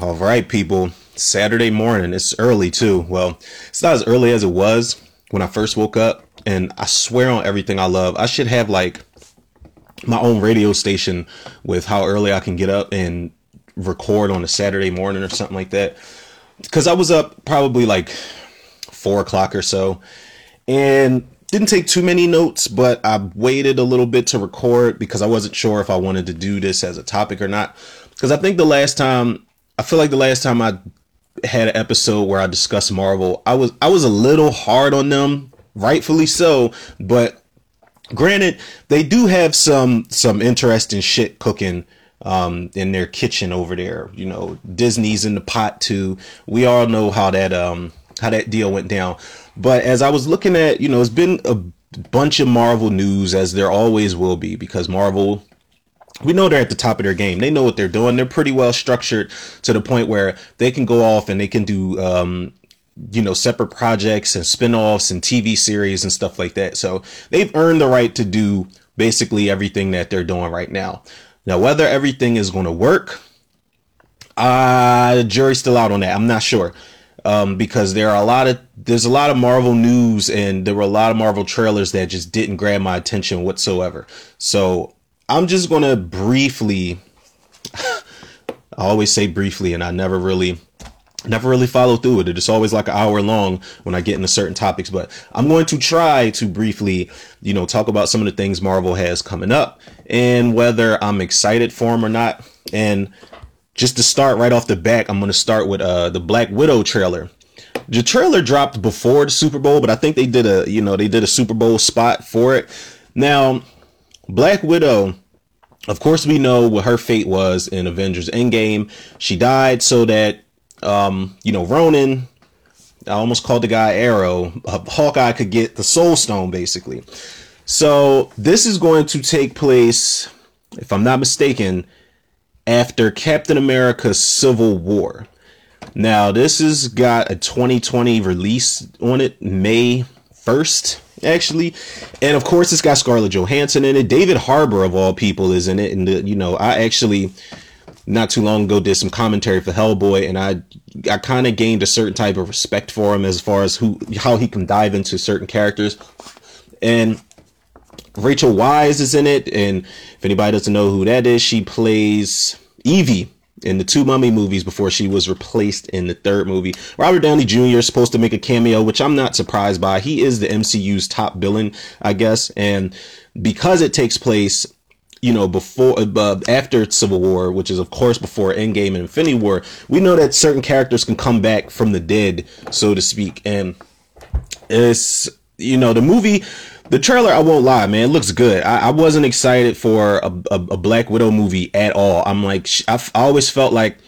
All right, people. Saturday morning. It's early too. Well, it's not as early as it was when I first woke up. And I swear on everything I love, I should have like my own radio station with how early I can get up and record on a Saturday morning or something like that. Because I was up probably like four o'clock or so and didn't take too many notes, but I waited a little bit to record because I wasn't sure if I wanted to do this as a topic or not. Because I think the last time I feel like the last time I had an episode where I discussed Marvel, I was I was a little hard on them, rightfully so, but granted, they do have some some interesting shit cooking um, in their kitchen over there. You know, Disney's in the pot too. We all know how that um how that deal went down. But as I was looking at, you know, it's been a bunch of Marvel news as there always will be because Marvel we know they're at the top of their game. They know what they're doing. They're pretty well structured to the point where they can go off and they can do, um, you know, separate projects and spin-offs and TV series and stuff like that. So they've earned the right to do basically everything that they're doing right now. Now, whether everything is going to work, uh, the jury's still out on that. I'm not sure. Um, because there are a lot of there's a lot of Marvel news and there were a lot of Marvel trailers that just didn't grab my attention whatsoever. So I'm just gonna briefly. I always say briefly, and I never really, never really follow through with it. It's always like an hour long when I get into certain topics. But I'm going to try to briefly, you know, talk about some of the things Marvel has coming up and whether I'm excited for them or not. And just to start right off the back, I'm going to start with uh, the Black Widow trailer. The trailer dropped before the Super Bowl, but I think they did a, you know, they did a Super Bowl spot for it. Now, Black Widow, of course, we know what her fate was in Avengers Endgame. She died so that, um, you know, Ronin, I almost called the guy Arrow, uh, Hawkeye could get the Soul Stone, basically. So this is going to take place, if I'm not mistaken, after Captain America Civil War. Now, this has got a 2020 release on it, May 1st actually. And of course, it's got Scarlett Johansson in it. David Harbour, of all people, is in it. And, the, you know, I actually, not too long ago, did some commentary for Hellboy, and I, I kind of gained a certain type of respect for him as far as who, how he can dive into certain characters. And Rachel Weisz is in it. And if anybody doesn't know who that is, she plays Evie in the two Mummy movies before she was replaced in the third movie. Robert Downey Jr. is supposed to make a cameo, which I'm not surprised by. He is the MCU's top villain, I guess, and because it takes place you know, before, uh, after Civil War, which is of course before Endgame and Infinity War, we know that certain characters can come back from the dead, so to speak. And it's, you know, the movie, the trailer, I won't lie, man, looks good. I, I wasn't excited for a, a, a, Black Widow movie at all. I'm like, I, I always felt like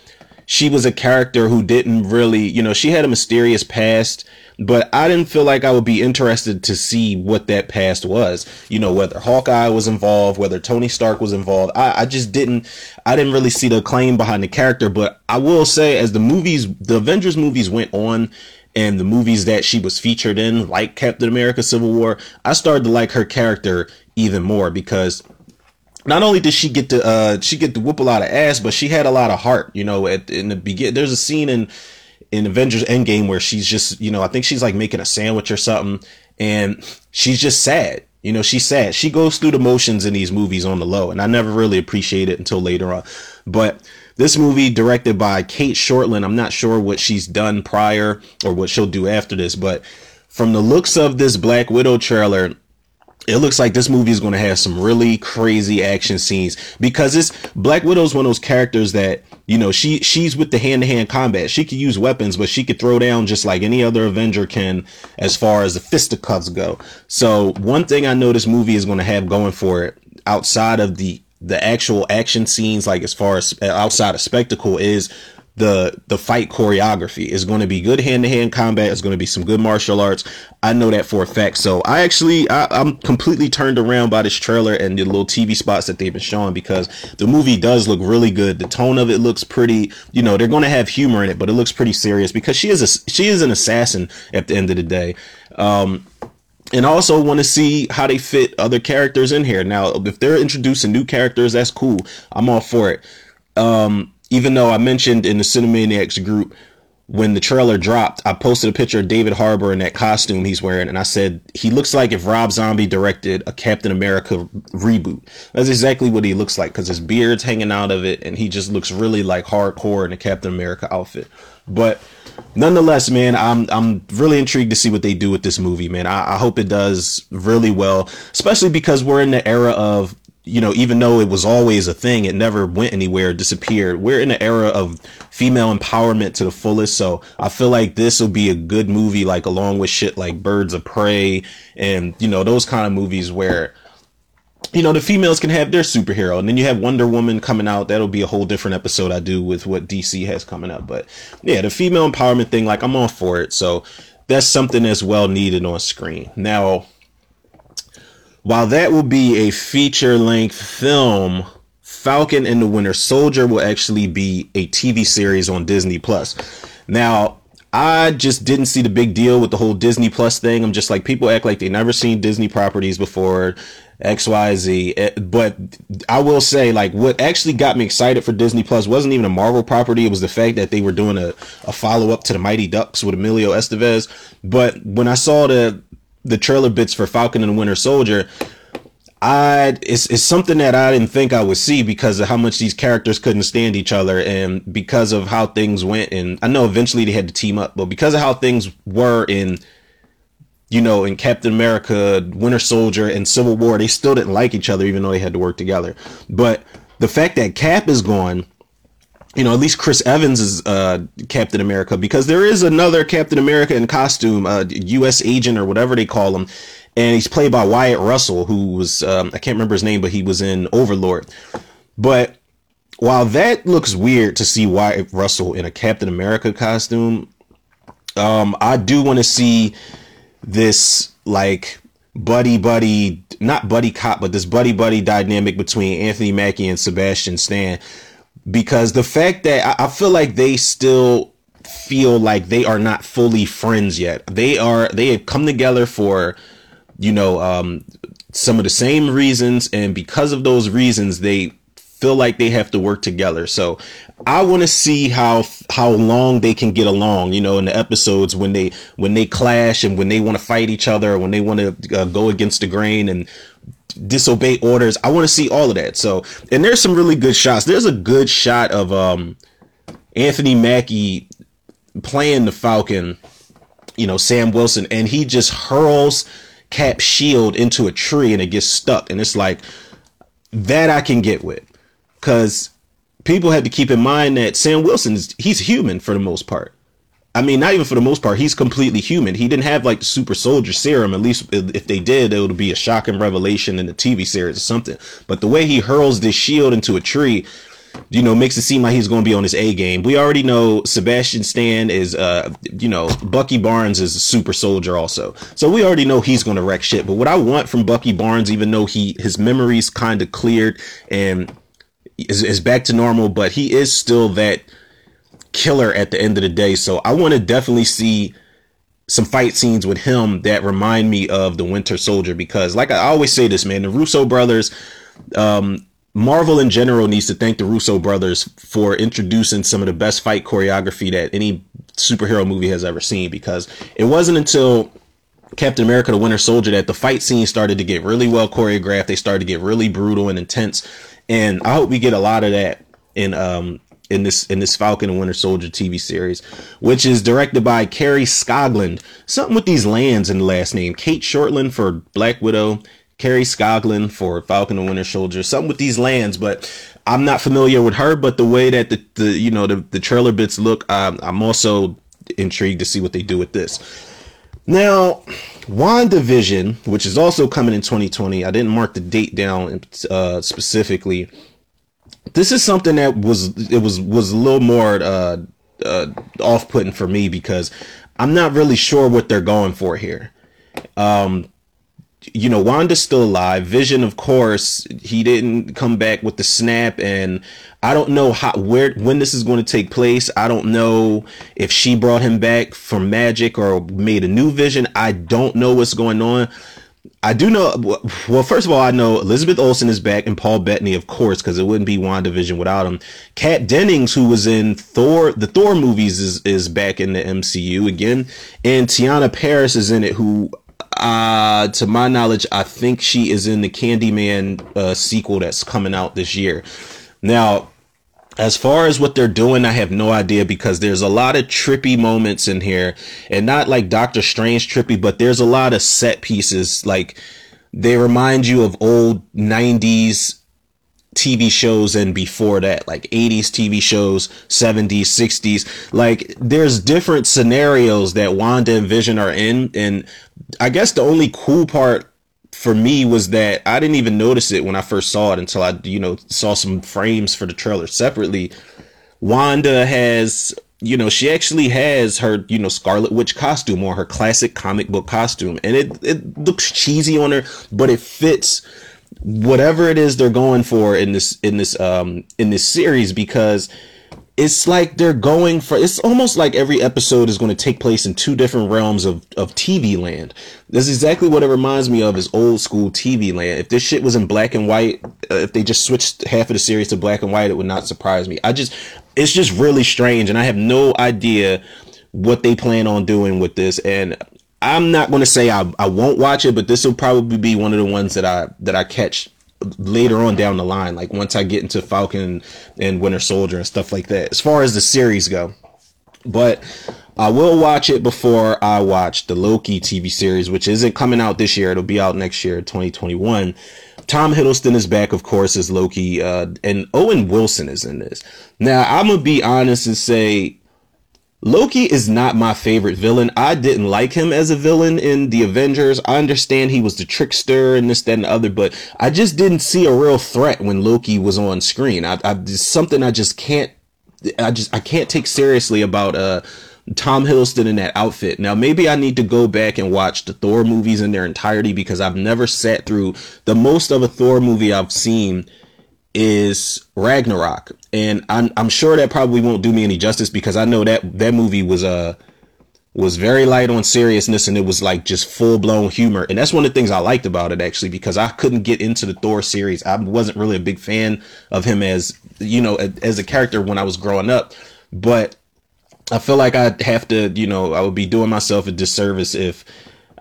she was a character who didn't really, you know, she had a mysterious past, but I didn't feel like I would be interested to see what that past was. You know, whether Hawkeye was involved, whether Tony Stark was involved. I, I just didn't, I didn't really see the claim behind the character, but I will say as the movies, the Avengers movies went on, and the movies that she was featured in, like Captain America Civil War, I started to like her character even more because not only did she get to uh she get to whoop a lot of ass, but she had a lot of heart. You know, at in the begin, there's a scene in in Avengers Endgame where she's just you know I think she's like making a sandwich or something, and she's just sad. You know, she's sad. She goes through the motions in these movies on the low, and I never really appreciate it until later on. But this movie, directed by Cate Shortland, I'm not sure what she's done prior or what she'll do after this, but from the looks of this Black Widow trailer, it looks like this movie is going to have some really crazy action scenes because this Black Widow's one of those characters that you know she she's with the hand to hand combat. She could use weapons, but she could throw down just like any other Avenger can, as far as the fisticuffs go. So one thing I know this movie is going to have going for it outside of the the actual action scenes, like as far as uh, outside of spectacle, is the the fight choreography is going to be good hand to hand combat. It's going to be some good martial arts. I know that for a fact. So I actually I, am completely turned around by this trailer and the little TV spots that they've been showing because the movie does look really good. The tone of it looks pretty. You know they're going to have humor in it, but it looks pretty serious because she is a she is an assassin at the end of the day. Um, and also want to see how they fit other characters in here. Now, if they're introducing new characters, that's cool. I'm all for it. Um, even though I mentioned in the Cinemaniacs group when the trailer dropped, I posted a picture of David Harbour in that costume he's wearing, and I said he looks like if Rob Zombie directed a Captain America reboot. That's exactly what he looks like because his beard's hanging out of it, and he just looks really like hardcore in a Captain America outfit. But nonetheless, man, I'm I'm really intrigued to see what they do with this movie, man. I, I hope it does really well, especially because we're in the era of you know, even though it was always a thing, it never went anywhere, disappeared. We're in an era of female empowerment to the fullest. So I feel like this will be a good movie, like along with shit like Birds of Prey and, you know, those kind of movies where, you know, the females can have their superhero. And then you have Wonder Woman coming out. That'll be a whole different episode I do with what DC has coming up. But yeah, the female empowerment thing, like I'm all for it. So that's something that's well needed on screen. Now, while that will be a feature length film, Falcon and the Winter Soldier will actually be a TV series on Disney Plus. Now, I just didn't see the big deal with the whole Disney Plus thing. I'm just like, people act like they never seen Disney properties before, XYZ. Eh, but I will say, like, what actually got me excited for Disney Plus wasn't even a Marvel property. It was the fact that they were doing a, a follow up to the Mighty Ducks with Emilio Estevez. But when I saw the the trailer bits for Falcon and the Winter Soldier, I it's it's something that I didn't think I would see because of how much these characters couldn't stand each other and because of how things went and I know eventually they had to team up, but because of how things were in you know, in Captain America, Winter Soldier, and Civil War, they still didn't like each other even though they had to work together. But the fact that Cap is gone you know, at least Chris Evans is uh, Captain America because there is another Captain America in costume, uh, U.S. agent or whatever they call him, and he's played by Wyatt Russell, who was um, I can't remember his name, but he was in Overlord. But while that looks weird to see Wyatt Russell in a Captain America costume, um, I do want to see this like buddy buddy, not buddy cop, but this buddy buddy dynamic between Anthony Mackie and Sebastian Stan because the fact that I, I feel like they still feel like they are not fully friends yet. They are they have come together for you know um some of the same reasons and because of those reasons they feel like they have to work together. So I want to see how how long they can get along, you know, in the episodes when they when they clash and when they want to fight each other, when they want to uh, go against the grain and disobey orders. I want to see all of that. So, and there's some really good shots. There's a good shot of um Anthony Mackie playing the Falcon, you know, Sam Wilson, and he just hurls Cap shield into a tree and it gets stuck. And it's like that I can get with. Cause people have to keep in mind that Sam Wilson is he's human for the most part. I mean, not even for the most part. He's completely human. He didn't have like the super soldier serum. At least if they did, it would be a shocking revelation in the TV series or something. But the way he hurls this shield into a tree, you know, makes it seem like he's going to be on his A game. We already know Sebastian Stan is, uh, you know, Bucky Barnes is a super soldier also. So we already know he's going to wreck shit. But what I want from Bucky Barnes, even though he, his memory's kind of cleared and is, is back to normal, but he is still that, killer at the end of the day. So I want to definitely see some fight scenes with him that remind me of the Winter Soldier because, like I always say, this man, the Russo brothers, um, Marvel in general needs to thank the Russo brothers for introducing some of the best fight choreography that any superhero movie has ever seen because it wasn't until Captain America the Winter Soldier that the fight scene started to get really well choreographed. They started to get really brutal and intense. And I hope we get a lot of that in um in this in this Falcon and Winter Soldier TV series, which is directed by Kari Skogland. Something with these lands in the last name. Cate Shortland for Black Widow, Kari Skogland for Falcon and Winter Soldier. Something with these lands, but I'm not familiar with her. But the way that the, the you know the, the trailer bits look, um, I'm also intrigued to see what they do with this. Now, WandaVision, which is also coming in 2020, I didn't mark the date down uh, specifically this is something that was it was was a little more uh, uh, off putting for me because I'm not really sure what they're going for here. Um, you know, Wanda's still alive. Vision, of course, he didn't come back with the snap, and I don't know how where when this is going to take place. I don't know if she brought him back from magic or made a new Vision. I don't know what's going on. I do know. Well, first of all, I know Elizabeth Olsen is back and Paul Bettany, of course, because it wouldn't be WandaVision without him. Kat Dennings, who was in Thor, the Thor movies, is is back in the MCU again, and Teyonah Parris is in it. Who, uh, to my knowledge, I think she is in the Candyman uh, sequel that's coming out this year. Now, as far as what they're doing, I have no idea because there's a lot of trippy moments in here and not like Doctor Strange trippy, but there's a lot of set pieces. Like they remind you of old 90s TV shows and before that, like 80s TV shows, 70s, 60s. Like there's different scenarios that Wanda and Vision are in. And I guess the only cool part for me was that I didn't even notice it when I first saw it until I, you know, saw some frames for the trailer separately. Wanda has, you know, she actually has her, you know, Scarlet Witch costume or her classic comic book costume. And it, it looks cheesy on her, but it fits whatever it is they're going for in this, in this, um, in this series because it's like they're going for it's almost like every episode is going to take place in two different realms of, of TV land. That's exactly what it reminds me of is old school TV land. If this shit was in black and white, uh, if they just switched half of the series to black and white, it would not surprise me. I just it's just really strange and I have no idea what they plan on doing with this and I'm not going to say I, I won't watch it, but this will probably be one of the ones that I that I catch later on down the line, like once I get into Falcon and Winter Soldier and stuff like that, as far as the series go. But I will watch it before I watch the Loki TV series, which isn't coming out this year. It'll be out next year, 2021. Tom Hiddleston is back, of course, as Loki, uh, and Owen Wilson is in this. Now, I'm gonna be honest and say Loki is not my favorite villain. I didn't like him as a villain in the Avengers. I understand he was the trickster and this, that, and the other, but I just didn't see a real threat when Loki was on screen. I, I something I just can't, I just, I can't take seriously about, uh, Tom Hiddleston in that outfit. Now, maybe I need to go back and watch the Thor movies in their entirety because I've never sat through the most of a Thor movie I've seen is Ragnarok, and I'm I'm sure that probably won't do me any justice because I know that that movie was uh was very light on seriousness and it was like just full blown humor, and that's one of the things I liked about it actually because I couldn't get into the Thor series. I wasn't really a big fan of him as you know as a character when I was growing up, but I feel like I'd have to you know I would be doing myself a disservice if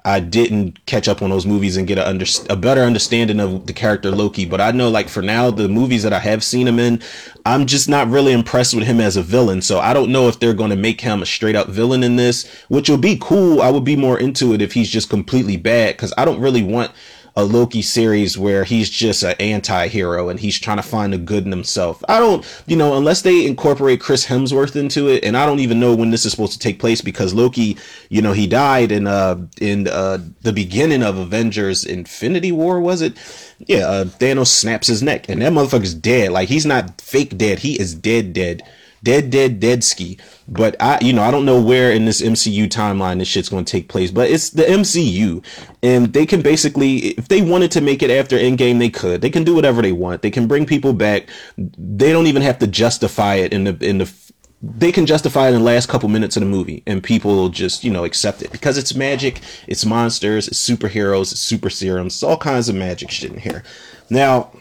I didn't catch up on those movies and get a, under, a better understanding of the character Loki. But I know, like, for now, the movies that I have seen him in, I'm just not really impressed with him as a villain. So I don't know if they're going to make him a straight up villain in this, which will be cool. I would be more into it if he's just completely bad because I don't really want a Loki series where he's just an anti-hero and he's trying to find the good in himself. I don't, you know, unless they incorporate Chris Hemsworth into it, and I don't even know when this is supposed to take place because Loki, you know, he died in uh in uh the beginning of Avengers Infinity War, was it? Yeah, uh, Thanos snaps his neck and that motherfucker's dead. Like he's not fake dead, he is dead dead dead, dead, dead ski. But I, you know, I don't know where in this MCU timeline this shit's going to take place, but it's the MCU and they can basically, if they wanted to make it after Endgame, they could, they can do whatever they want. They can bring people back. They don't even have to justify it in the, in the, they can justify it in the last couple minutes of the movie and people will just, you know, accept it because it's magic, it's monsters, it's superheroes, it's super serums, it's all kinds of magic shit in here. Now,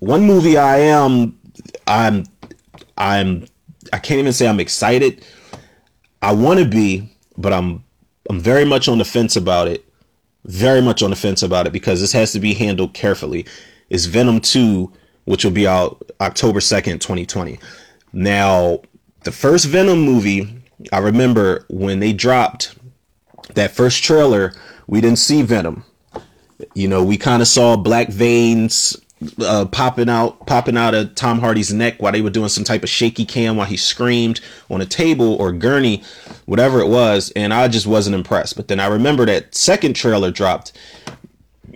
one movie I am, I'm I'm I can't even say I'm excited. I want to be, but I'm I'm very much on the fence about it. Very much on the fence about it because this has to be handled carefully. It's Venom 2, which will be out October 2nd, 2020. Now, the first Venom movie, I remember when they dropped that first trailer, we didn't see Venom. You know, we kind of saw black veins uh, popping out popping out of Tom Hardy's neck while they were doing some type of shaky cam while he screamed on a table or gurney, whatever it was, and I just wasn't impressed. But then I remember that second trailer dropped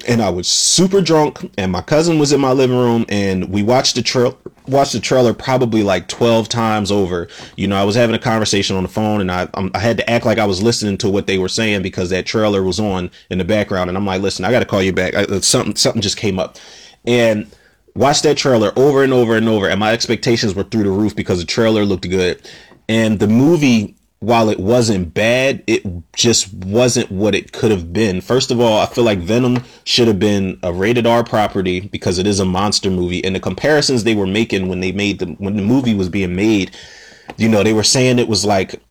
and I was super drunk and my cousin was in my living room and we watched the trailer watched the trailer probably like 12 times over. You know, I was having a conversation on the phone and I I had to act like I was listening to what they were saying because that trailer was on in the background and I'm like, "Listen, I got to call you back. I, something something just came up." And watched that trailer over and over and over and my expectations were through the roof because the trailer looked good and the movie while it wasn't bad, it just wasn't what it could have been. First of all, I feel like Venom should have been a rated R property because it is a monster movie. And the comparisons they were making when they made the when the movie was being made, you know, they were saying it was like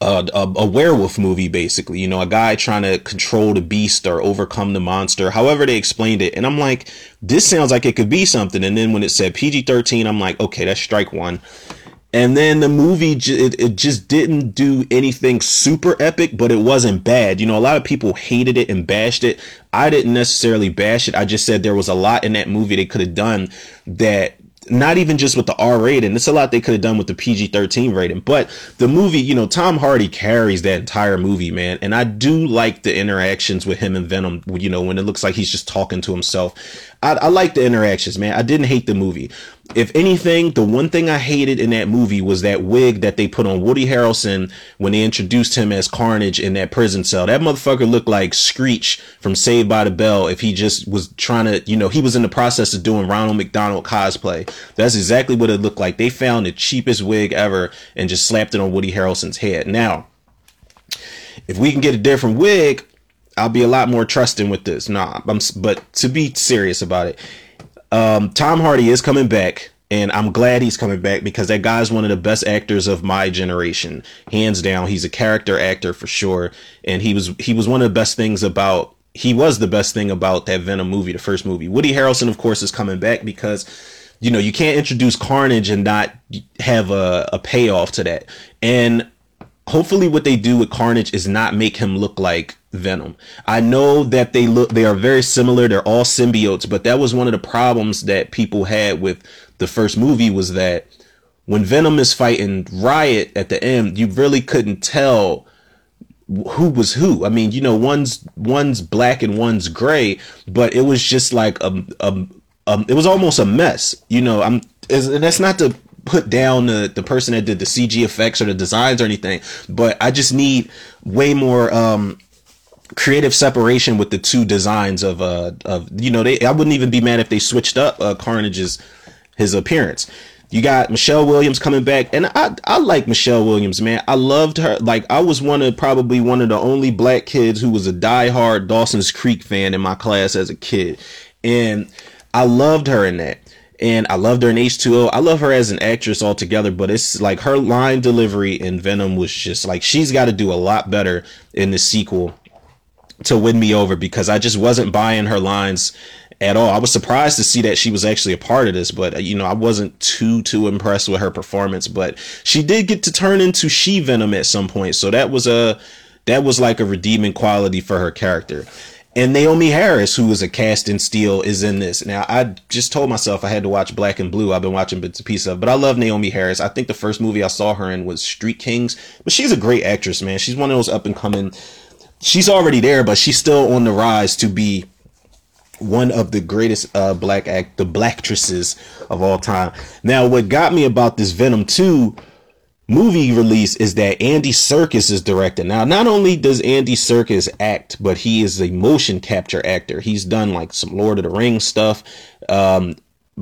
a, a, a, werewolf movie, basically. You know, a guy trying to control the beast or overcome the monster, however they explained it. And I'm like, this sounds like it could be something. And then when it said PG 13, I'm like, okay, that's strike one. And then the movie, it, it just didn't do anything super epic, but it wasn't bad. You know, a lot of people hated it and bashed it. I didn't necessarily bash it. I just said there was a lot in that movie they could have done that not even just with the R rating. It's a lot they could have done with the PG 13 rating. But the movie, you know, Tom Hardy carries that entire movie, man. And I do like the interactions with him and Venom, you know, when it looks like he's just talking to himself. I, I like the interactions, man. I didn't hate the movie. If anything, the one thing I hated in that movie was that wig that they put on Woody Harrelson when they introduced him as Carnage in that prison cell. That motherfucker looked like Screech from Saved by the Bell if he just was trying to, you know, he was in the process of doing Ronald McDonald cosplay. That's exactly what it looked like. They found the cheapest wig ever and just slapped it on Woody Harrelson's head. Now, if we can get a different wig, I'll be a lot more trusting with this. Nah, I'm, but to be serious about it, um, Tom Hardy is coming back, and I'm glad he's coming back because that guy's one of the best actors of my generation, hands down. He's a character actor for sure, and he was he was one of the best things about he was the best thing about that Venom movie, the first movie. Woody Harrelson, of course, is coming back because you know you can't introduce Carnage and not have a, a payoff to that, and hopefully what they do with Carnage is not make him look like Venom. I know that they look they are very similar. They're all symbiotes, but that was one of the problems that people had with the first movie was that when Venom is fighting Riot at the end, you really couldn't tell who was who. I mean, you know, one's one's black and one's gray, but it was just like a, a, a it was almost a mess. You know, I'm and that's not to put down the, the person that did the CG effects or the designs or anything, but I just need way more um creative separation with the two designs of uh of you know they I wouldn't even be mad if they switched up uh, Carnage's his appearance. You got Michelle Williams coming back, and I I like Michelle Williams, man. I loved her. Like I was one of probably one of the only black kids who was a diehard Dawson's Creek fan in my class as a kid, and I loved her in that. And I loved her in H2O. I love her as an actress altogether, but it's like her line delivery in Venom was just like she's got to do a lot better in the sequel to win me over because I just wasn't buying her lines at all. I was surprised to see that she was actually a part of this, but uh, you know, I wasn't too too impressed with her performance, but she did get to turn into she Venom at some point. So that was a that was like a redeeming quality for her character. And Naomie Harris, who is a cast in steel, is in this. Now, I just told myself I had to watch Black and Blue. I've been watching bits and pieces of, but I love Naomie Harris. I think the first movie I saw her in was Street Kings, but she's a great actress, man. She's one of those up and coming she's already there, but she's still on the rise to be one of the greatest uh, black act the blackstresses of all time. Now, what got me about this Venom 2 movie release is that Andy Serkis is directing. Now, not only does Andy Serkis act, but he is a motion capture actor. He's done like some Lord of the Rings stuff. Um,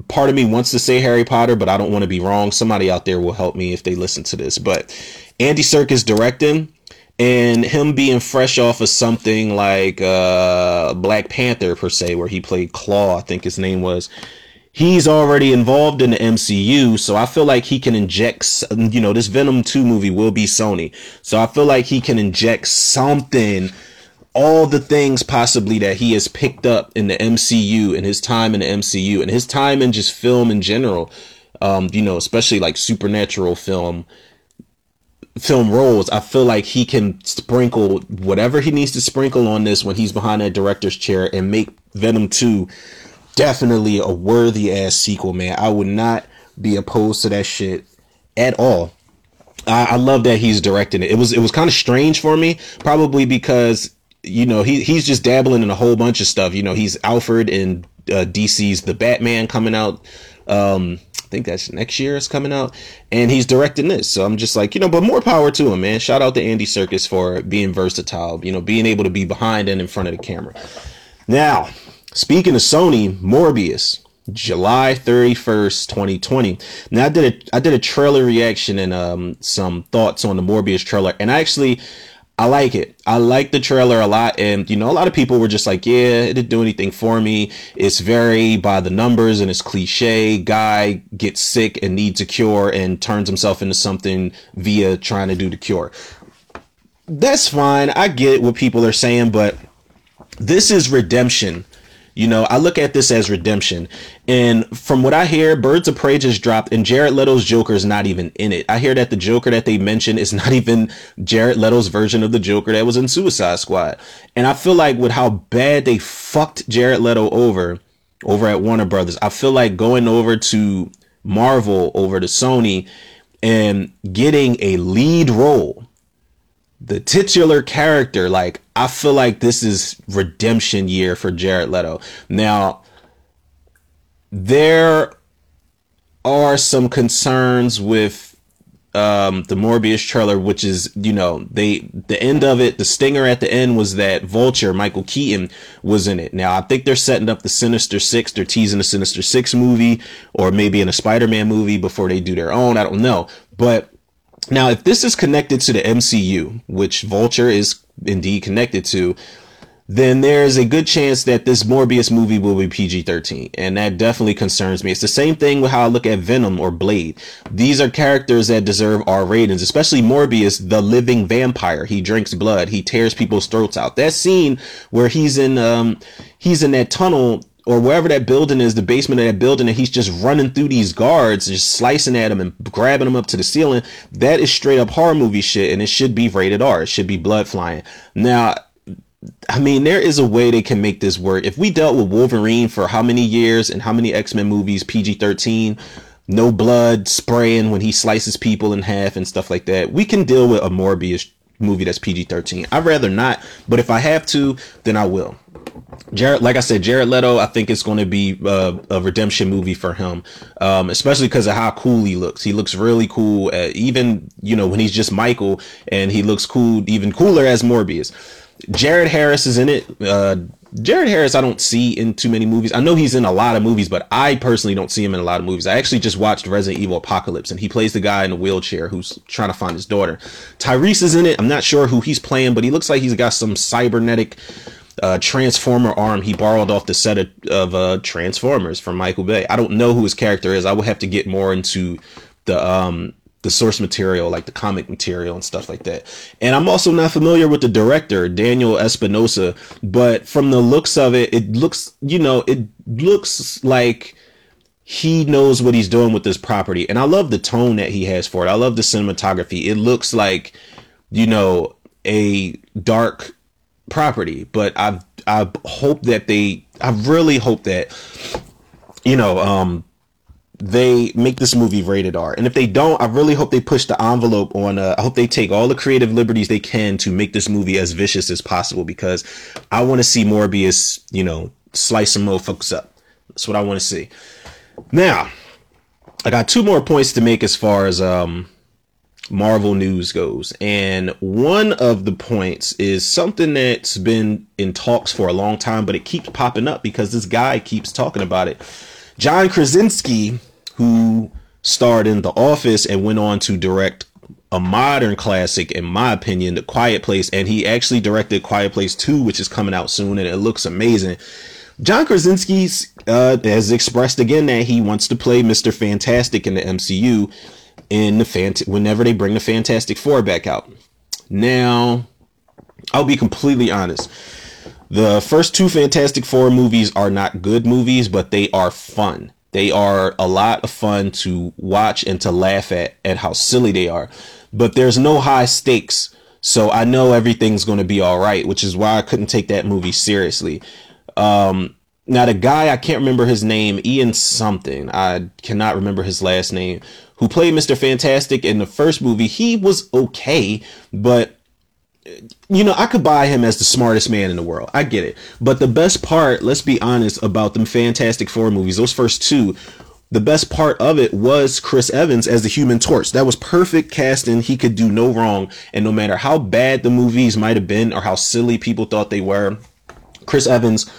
part of me wants to say Harry Potter, but I don't want to be wrong. Somebody out there will help me if they listen to this. But Andy Serkis directing and him being fresh off of something like uh, Black Panther per se, where he played Klaue, I think his name was. He's already involved in the MCU, so I feel like he can inject. You know, this Venom two movie will be Sony, so I feel like he can inject something, all the things possibly that he has picked up in the MCU and his time in the MCU and his time in just film in general. Um, you know, especially like supernatural film film roles, I feel like he can sprinkle whatever he needs to sprinkle on this when he's behind that director's chair and make Venom 2 definitely a worthy ass sequel, man. I would not be opposed to that shit at all. I, I love that he's directing it. It was it was kind of strange for me, probably because you know he he's just dabbling in a whole bunch of stuff. You know, he's Alfred in uh, DC's The Batman coming out. Um, think that's next year it's coming out and he's directing this. So i'm just like you know but more power to him man. Shout out to andy Serkis for being versatile you know being able to be behind and in front of the camera. Now speaking of sony morbius July 31st, 2020. Now I did a I did a trailer reaction and um some thoughts on the Morbius trailer and I actually I like it. I like the trailer a lot. And, you know, a lot of people were just like, yeah, it didn't do anything for me. It's very by the numbers and it's cliche. Guy gets sick and needs a cure and turns himself into something via trying to do the cure. That's fine. I get what people are saying, but this is redemption you know, I look at this as redemption. And from what I hear, Birds of Prey just dropped and Jared Leto's Joker is not even in it. I hear that the Joker that they mentioned is not even Jared Leto's version of the Joker that was in Suicide Squad. And I feel like with how bad they fucked Jared Leto over, over at Warner Brothers, I feel like going over to Marvel, over to Sony, and getting a lead role the titular character, like I feel like this is redemption year for Jared Leto. Now, there are some concerns with um, the Morbius trailer, which is, you know, they, the end of it, the stinger at the end was that Vulture, Michael Keaton was in it. Now, I think they're setting up the Sinister Six. They're teasing a Sinister Six movie or maybe in a Spider-Man movie before they do their own. I don't know. But now, if this is connected to the MCU, which Vulture is indeed connected to, then there's a good chance that this Morbius movie will be PG 13. And that definitely concerns me. It's the same thing with how I look at Venom or Blade. These are characters that deserve R ratings, especially Morbius, the living vampire. He drinks blood, he tears people's throats out. That scene where he's in, um, he's in that tunnel or wherever that building is, the basement of that building, and he's just running through these guards, just slicing at them and grabbing them up to the ceiling. That is straight up horror movie shit, and it should be rated R. It should be blood flying. Now, I mean, there is a way they can make this work. If we dealt with Wolverine for how many years and how many X Men movies, PG 13, no blood spraying when he slices people in half and stuff like that, we can deal with a Morbius movie that's PG 13. I'd rather not, but if I have to, then I will. Jared, like I said, Jared Leto, I think it's going to be uh, a redemption movie for him, um, especially because of how cool he looks. He looks really cool, uh, even you know when he's just Michael, and he looks cool, even cooler as Morbius. Jared Harris is in it. Uh, Jared Harris, I don't see in too many movies. I know he's in a lot of movies, but I personally don't see him in a lot of movies. I actually just watched Resident Evil Apocalypse, and he plays the guy in the wheelchair who's trying to find his daughter. Tyrese is in it. I'm not sure who he's playing, but he looks like he's got some cybernetic uh, Transformer arm he borrowed off the set of, of uh, Transformers from Michael Bay. I don't know who his character is. I would have to get more into the um, the source material, like the comic material and stuff like that. And I'm also not familiar with the director, Daniel Espinosa, but from the looks of it, it looks, you know, it looks like he knows what he's doing with this property. And I love the tone that he has for it. I love the cinematography. It looks like, you know, a dark property, but I I hope that they I really hope that you know um they make this movie rated R. And if they don't, I really hope they push the envelope on uh, I hope they take all the creative liberties they can to make this movie as vicious as possible because I want to see Morbius, you know, slice some motherfuckers up. That's what I want to see. Now, I got two more points to make as far as um Marvel news goes. And one of the points is something that's been in talks for a long time, but it keeps popping up because this guy keeps talking about it. John Krasinski, who starred in The Office and went on to direct a modern classic, in my opinion, The Quiet Place, and he actually directed Quiet Place 2, which is coming out soon, and it looks amazing. John Krasinski uh, has expressed again that he wants to play Mr. Fantastic in the MCU in the fant- whenever they bring the Fantastic Four back out. Now, I'll be completely honest. The first two Fantastic Four movies are not good movies, but they are fun. They are a lot of fun to watch and to laugh at at how silly they are. But there's no high stakes. So I know everything's going to be all right, which is why I couldn't take that movie seriously. Um, now the guy I can't remember his name, Ian something. I cannot remember his last name. Who played Mr. Fantastic in the first movie? He was okay, but you know, I could buy him as the smartest man in the world. I get it. But the best part, let's be honest about them Fantastic Four movies, those first two, the best part of it was Chris Evans as the human torch. That was perfect casting. He could do no wrong. And no matter how bad the movies might have been or how silly people thought they were, Chris Evans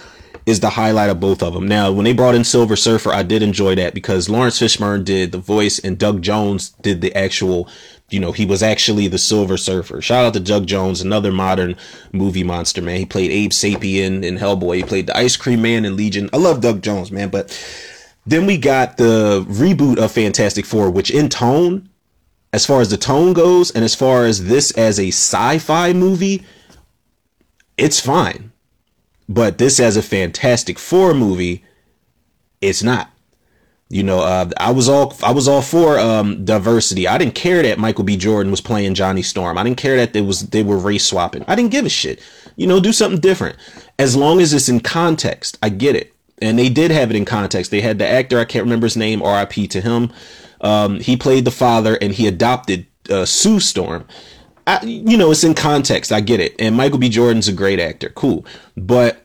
is the highlight of both of them. Now, when they brought in Silver Surfer, I did enjoy that because Laurence Fishburne did the voice and Doug Jones did the actual, you know, he was actually the Silver Surfer. Shout out to Doug Jones, another modern movie monster, man. He played Abe Sapien in Hellboy. He played the Ice Cream Man in Legion. I love Doug Jones, man, but then we got the reboot of Fantastic Four, which in tone, as far as the tone goes, and as far as this as a sci-fi movie, it's fine. But this as a Fantastic Four movie, it's not. You know, uh, I was all I was all for um, diversity. I didn't care that Michael B. Jordan was playing Johnny Storm. I didn't care that they was they were race swapping. I didn't give a shit. You know, do something different. As long as it's in context, I get it. And they did have it in context. They had the actor I can't remember his name. R.I.P. to him. Um, he played the father, and he adopted uh, Sue Storm. I, you know, it's in context. I get it. And Michael B. Jordan's a great actor. Cool. But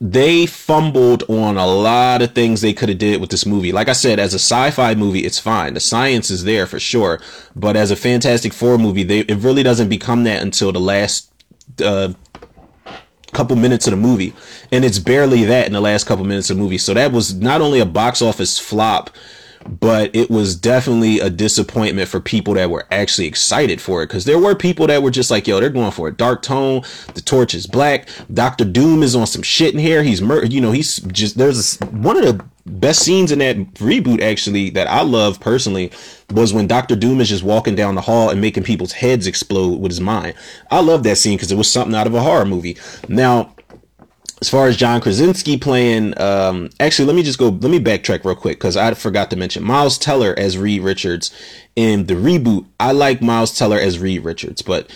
they fumbled on a lot of things they could have did with this movie. Like I said, as a sci-fi movie, it's fine. The science is there for sure. But as a Fantastic Four movie, they, it really doesn't become that until the last uh, couple minutes of the movie. And it's barely that in the last couple minutes of the movie. So that was not only a box office flop, but it was definitely a disappointment for people that were actually excited for it because there were people that were just like yo they're going for a dark tone the torch is black dr doom is on some shit in here he's mur- you know he's just there's a, one of the best scenes in that reboot actually that i love personally was when dr doom is just walking down the hall and making people's heads explode with his mind. I love that scene because it was something out of a horror movie. Now as far as John Krasinski playing, um, actually, let me just go, let me backtrack real quick because I forgot to mention Miles Teller as Reed Richards in the reboot. I like Miles Teller as Reed Richards, but,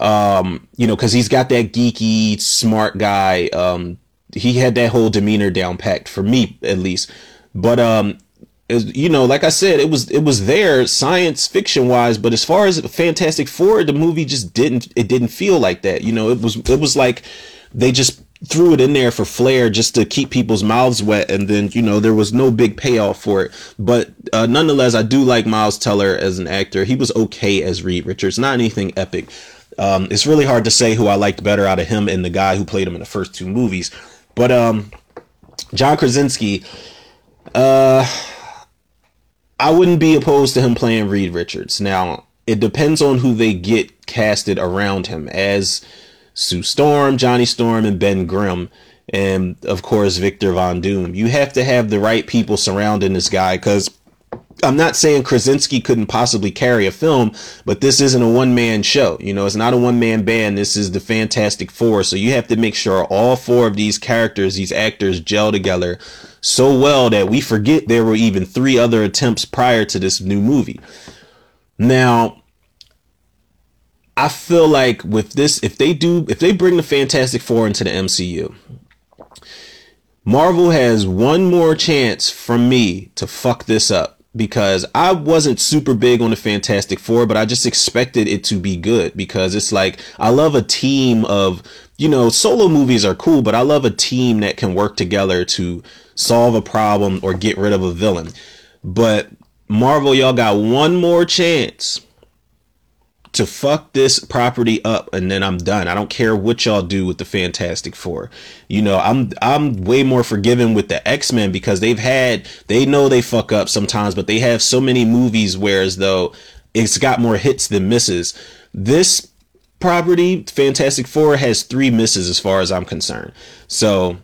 um, you know, because he's got that geeky, smart guy. Um, he had that whole demeanor down packed for me, at least. But, um, you know, like I said, it was it was there science fiction wise, but as far as Fantastic Four, the movie just didn't it didn't feel like that. You know, it was it was like they just threw it in there for flair just to keep people's mouths wet and then you know there was no big payoff for it. But uh, nonetheless i do like miles teller as an actor. He was okay as reed richards not anything epic. Um, it's really hard to say who i liked better out of him and the guy who played him in the first two movies. But um, john krasinski uh, i wouldn't be opposed to him playing reed richards. Now it depends on who they get casted around him. As Sue Storm, Johnny Storm, and Ben Grimm, and of course Victor Von Doom. You have to have the right people surrounding this guy because I'm not saying Krasinski couldn't possibly carry a film, but this isn't a one man show. You know, it's not a one man band. This is the Fantastic Four. So you have to make sure all four of these characters, these actors gel together so well that we forget there were even three other attempts prior to this new movie. Now, I feel like with this, if they do, if they bring the Fantastic Four into the MCU, Marvel has one more chance from me to fuck this up because I wasn't super big on the Fantastic Four, but I just expected it to be good because it's like I love a team of, you know, solo movies are cool, but I love a team that can work together to solve a problem or get rid of a villain. But Marvel, y'all got one more chance to fuck this property up and then I'm done. I don't care what y'all do with the Fantastic Four. You know, I'm I'm way more forgiving with the X-Men because they've had they know they fuck up sometimes, but they have so many movies where as though it's got more hits than misses. This property, Fantastic Four, has three misses as far as I'm concerned. So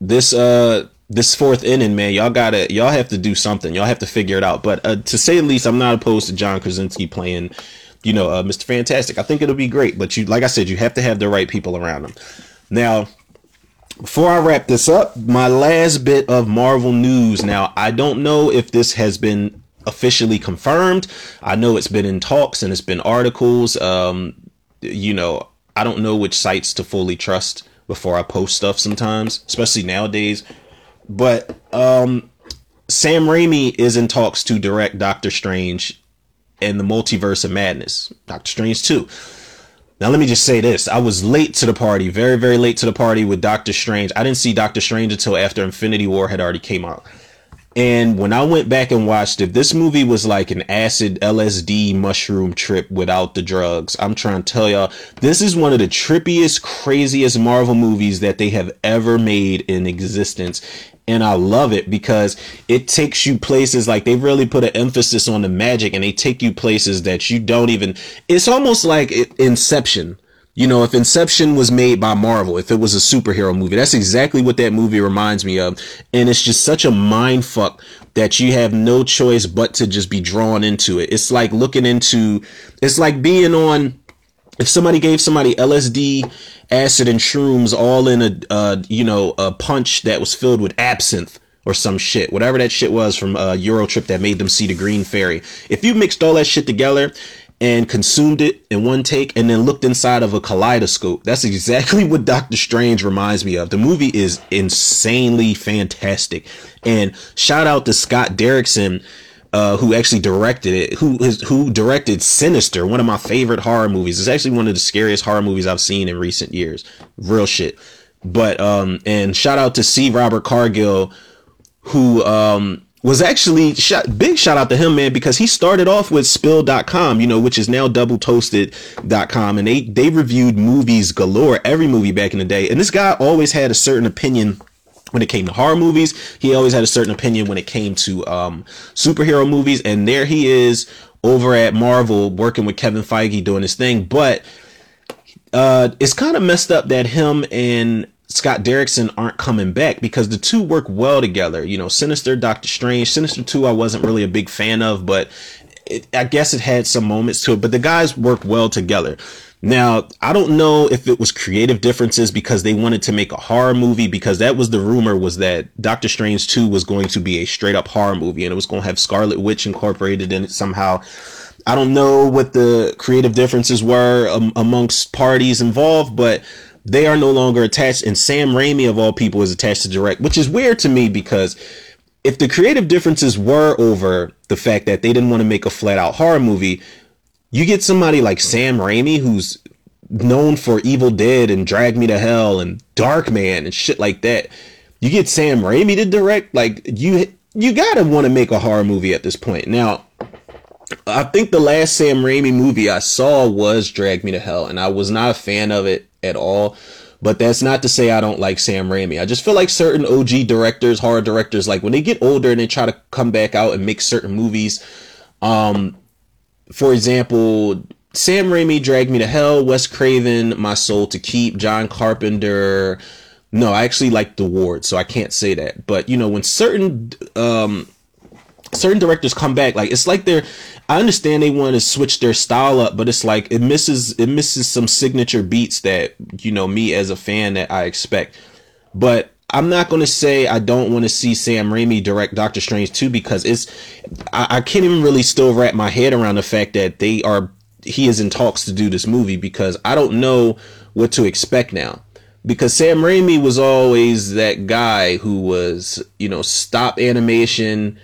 this uh this fourth inning, man, y'all gotta y'all have to do something. Y'all have to figure it out. But uh, to say the least, I'm not opposed to John Krasinski playing you know, uh, Mr. Fantastic. I think it'll be great, but you, like I said, you have to have the right people around them. Now, before I wrap this up, my last bit of Marvel news. Now, I don't know if this has been officially confirmed. I know it's been in talks and it's been articles. Um, you know, I don't know which sites to fully trust before I post stuff sometimes, especially nowadays. But um, Sam Raimi is in talks to direct Doctor Strange and the Multiverse of Madness, Doctor Strange 2. Now, let me just say this. I was late to the party, very, very late to the party with Doctor Strange. I didn't see Doctor Strange until after Infinity War had already came out. And when I went back and watched it, this movie was like an acid LSD mushroom trip without the drugs. I'm trying to tell y'all, this is one of the trippiest, craziest Marvel movies that they have ever made in existence. And I love it because it takes you places like they really put an emphasis on the magic and they take you places that you don't even, it's almost like Inception you know, if Inception was made by Marvel, if it was a superhero movie, that's exactly what that movie reminds me of. And it's just such a mind fuck that you have no choice but to just be drawn into it. It's like looking into, it's like being on, if somebody gave somebody LSD, acid, and shrooms all in a, uh, you know, a punch that was filled with absinthe or some shit, whatever that shit was from a uh, Euro trip that made them see the Green Fairy. If you mixed all that shit together and consumed it in one take and then looked inside of a kaleidoscope. That's exactly what Doctor Strange reminds me of. The movie is insanely fantastic. And shout out to Scott Derrickson, uh, who actually directed it, who is, who directed Sinister, one of my favorite horror movies. It's actually one of the scariest horror movies I've seen in recent years. Real shit. But, um, and shout out to C. Robert Cargill, who, um, was actually big shout out to him, man, because he started off with spill.com, you know, which is now doubletoasted.com. And they, they reviewed movies galore, every movie back in the day. And this guy always had a certain opinion when it came to horror movies. He always had a certain opinion when it came to, um, superhero movies. And there he is over at Marvel working with Kevin Feige doing his thing. But, uh, it's kind of messed up that him and Scott Derrickson aren't coming back because the two work well together. You know, Sinister, Doctor Strange, Sinister 2, I wasn't really a big fan of, but it, I guess it had some moments to it, but the guys work well together. Now, I don't know if it was creative differences because they wanted to make a horror movie because that was the rumor was that Doctor Strange 2 was going to be a straight up horror movie and it was going to have Scarlet Witch incorporated in it somehow. I don't know what the creative differences were um, amongst parties involved, but they are no longer attached, and Sam Raimi of all people is attached to direct, which is weird to me because if the creative differences were over the fact that they didn't want to make a flat out horror movie, you get somebody like Sam Raimi who's known for Evil Dead and Drag Me to Hell and Darkman and shit like that. You get Sam Raimi to direct, like you you gotta want to make a horror movie at this point. Now, I think the last Sam Raimi movie I saw was Drag Me to Hell, and I was not a fan of it at all. But that's not to say I don't like Sam Raimi. I just feel like certain OG directors, horror directors, like when they get older and they try to come back out and make certain movies. Um, for example, Sam Raimi, Drag Me to Hell, Wes Craven, My Soul to Keep, John Carpenter. No, I actually like The Ward, so I can't say that. But you know, when certain um certain directors come back like it's like they're i understand they want to switch their style up but it's like it misses it misses some signature beats that you know me as a fan that i expect but i'm not going to say i don't want to see sam raimi direct doctor strange 2 because it's I, I can't even really still wrap my head around the fact that they are he is in talks to do this movie because i don't know what to expect now because Sam Raimi was always that guy who was, you know, stop animation,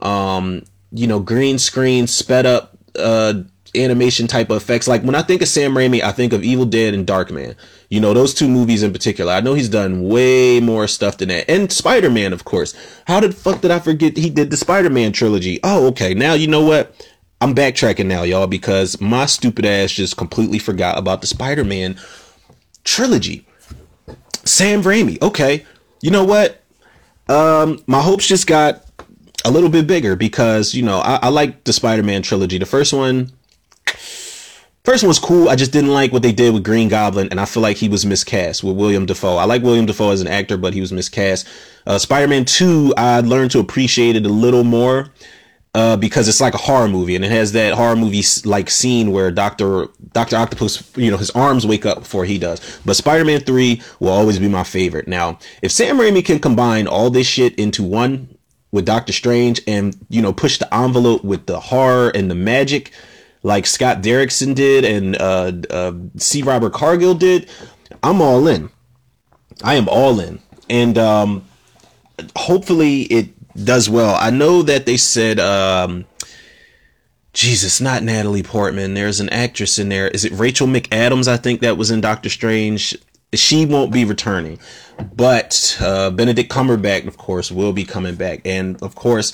um, you know, green screen, sped up uh, animation type of effects. Like when I think of Sam Raimi, I think of Evil Dead and Darkman. You know, those two movies in particular. I know he's done way more stuff than that. And Spider Man, of course. How the fuck did I forget he did the Spider Man trilogy? Oh, okay. Now you know what? I'm backtracking now, y'all, because my stupid ass just completely forgot about the Spider Man trilogy. Sam Raimi. Okay. You know what? Um, my hopes just got a little bit bigger because you know I, I like the Spider-Man trilogy. The first one, first one was cool. I just didn't like what they did with Green Goblin, and I feel like he was miscast with William Dafoe. I like William Dafoe as an actor, but he was miscast. Uh, Spider-Man Two, I learned to appreciate it a little more. Uh, because it's like a horror movie and it has that horror movie like scene where Doctor Doctor Octopus, you know, his arms wake up before he does. But Spider-Man 3 will always be my favorite. Now, if Sam Raimi can combine all this shit into one with Doctor Strange and, you know, push the envelope with the horror and the magic like Scott Derrickson did and uh, uh, C. Robert Cargill did, I'm all in. I am all in. And um, hopefully it does well. I know that they said, um, Jesus, not Natalie Portman. There's an actress in there. Is it Rachel McAdams? I think that was in Doctor Strange. she won't be returning. But uh, Benedict Cumberbatch, of course, will be coming back, and of course,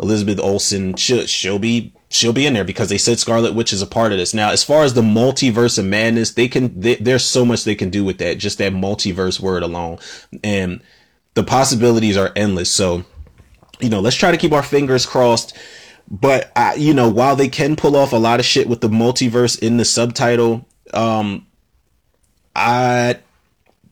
Elizabeth Olsen she'll, she'll be she'll be in there because they said Scarlet Witch is a part of this. Now, as far as the multiverse of madness, they can they, there's so much they can do with that. Just that multiverse word alone, and the possibilities are endless. So, you know, let's try to keep our fingers crossed. But I, you know, while they can pull off a lot of shit with the multiverse in the subtitle, um, I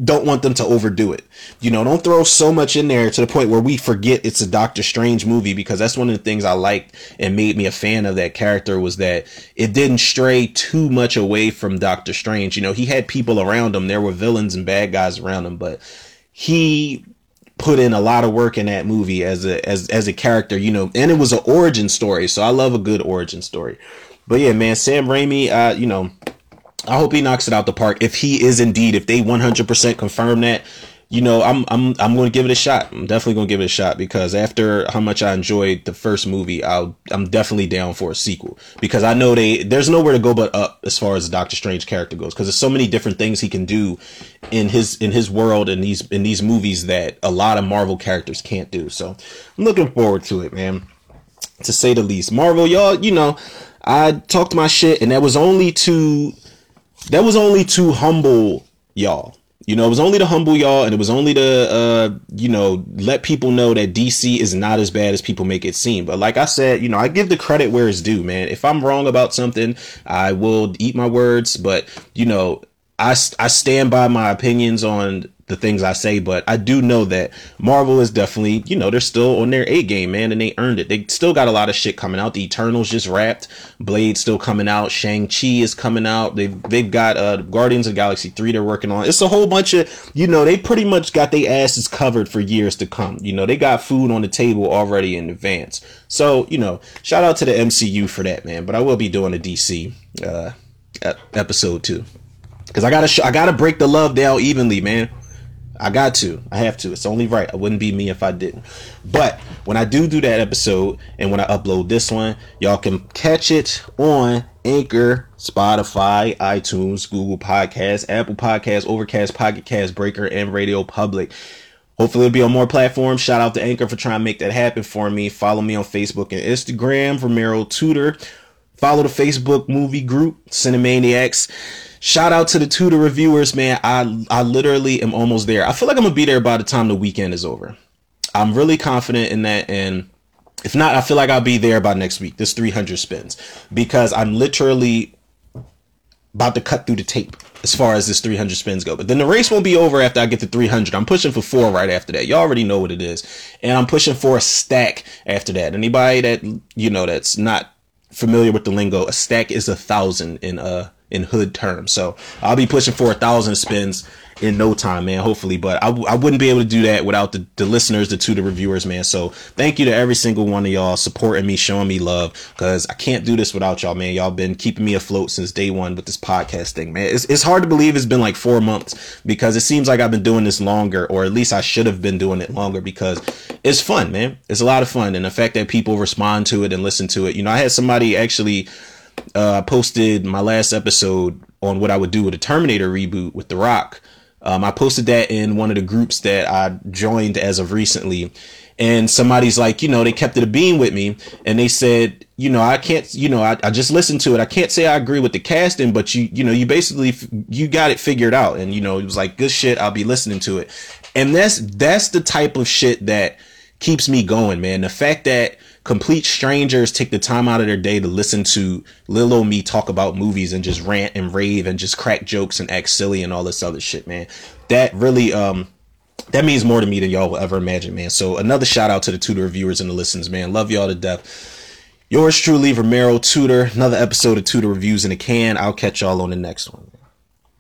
don't want them to overdo it. You know, don't throw so much in there to the point where we forget it's a Doctor Strange movie because that's one of the things I liked and made me a fan of that character was that it didn't stray too much away from Doctor Strange. You know, he had people around him. There were villains and bad guys around him, but he put in a lot of work in that movie as a as as a character, you know, and it was an origin story. So I love a good origin story. But yeah, man, Sam Raimi, uh, you know, I hope he knocks it out the park. If he is indeed, if they 100% confirm that, you know, I'm I'm I'm going to give it a shot. I'm definitely going to give it a shot because after how much I enjoyed the first movie, I'll I'm definitely down for a sequel because I know they there's nowhere to go but up as far as the Doctor Strange character goes because there's so many different things he can do in his in his world in these in these movies that a lot of Marvel characters can't do. So I'm looking forward to it, man. To say the least, Marvel, y'all, you know, I talked my shit and that was only to that was only to humble y'all. You know, it was only to humble y'all and it was only to, uh, you know, let people know that DC is not as bad as people make it seem. But like I said, you know, I give the credit where it's due, man. If I'm wrong about something, I will eat my words. But, you know, I, I stand by my opinions on the things I say, but I do know that Marvel is definitely, you know, they're still on their A game, man, and they earned it. They still got a lot of shit coming out. The Eternals just wrapped, Blade still coming out, Shang Chi is coming out. They've they've got uh Guardians of Galaxy three they're working on. It's a whole bunch of, you know, they pretty much got their asses covered for years to come. You know, they got food on the table already in advance. So you know, shout out to the MCU for that, man. But I will be doing a DC uh episode too. Cause I gotta, sh- I gotta break the love down evenly, man. I got to. I have to. It's only right. I wouldn't be me if I didn't. But when I do do that episode and when I upload this one, y'all can catch it on Anchor, Spotify, iTunes, Google Podcasts, Apple Podcasts, Overcast, Pocket Cast, Breaker, and Radio Public. Hopefully it'll be on more platforms. Shout out to Anchor for trying to make that happen for me. Follow me on Facebook and Instagram, Romero Tutor. Follow the Facebook movie group, Cinemaniacs. Shout out to the Tutor reviewers, man. I I literally am almost there. I feel like I'm gonna be there by the time the weekend is over. I'm really confident in that, and if not, I feel like I'll be there by next week. This 300 spins because I'm literally about to cut through the tape as far as this 300 spins go. But then the race won't be over after I get to 300. I'm pushing for four right after that. You already know what it is, and I'm pushing for a stack after that. Anybody that you know that's not familiar with the lingo, a stack is a thousand in uh in hood terms. So I'll be pushing for a thousand spins in no time, man. Hopefully, but I, I wouldn't be able to do that without the, the listeners, the two, the reviewers, man. So thank you to every single one of y'all supporting me, showing me love, because I can't do this without y'all, man. Y'all been keeping me afloat since day one with this podcast thing, man. It's, it's hard to believe it's been like four months because it seems like I've been doing this longer, or at least I should have been doing it longer because it's fun, man. It's a lot of fun. And the fact that people respond to it and listen to it, you know, I had somebody actually uh, posted my last episode on what I would do with a Terminator reboot with The Rock. Um, I posted that in one of the groups that I joined as of recently. And somebody's like, you know, they kept it a beam with me and they said, you know, I can't, you know, I, I just listened to it. I can't say I agree with the casting, but you, you know, you basically, you got it figured out. And, you know, it was like, good shit. I'll be listening to it. And that's, that's the type of shit that keeps me going, man. The fact that, complete strangers take the time out of their day to listen to little me talk about movies and just rant and rave and just crack jokes and act silly and all this other shit, man. That really, um, that means more to me than y'all will ever imagine, man. So another shout out to the Tutor reviewers and the listens, man. Love y'all to death. Yours truly, Romero Tutor. Another episode of Tutor Reviews in a can. I'll catch y'all on the next one.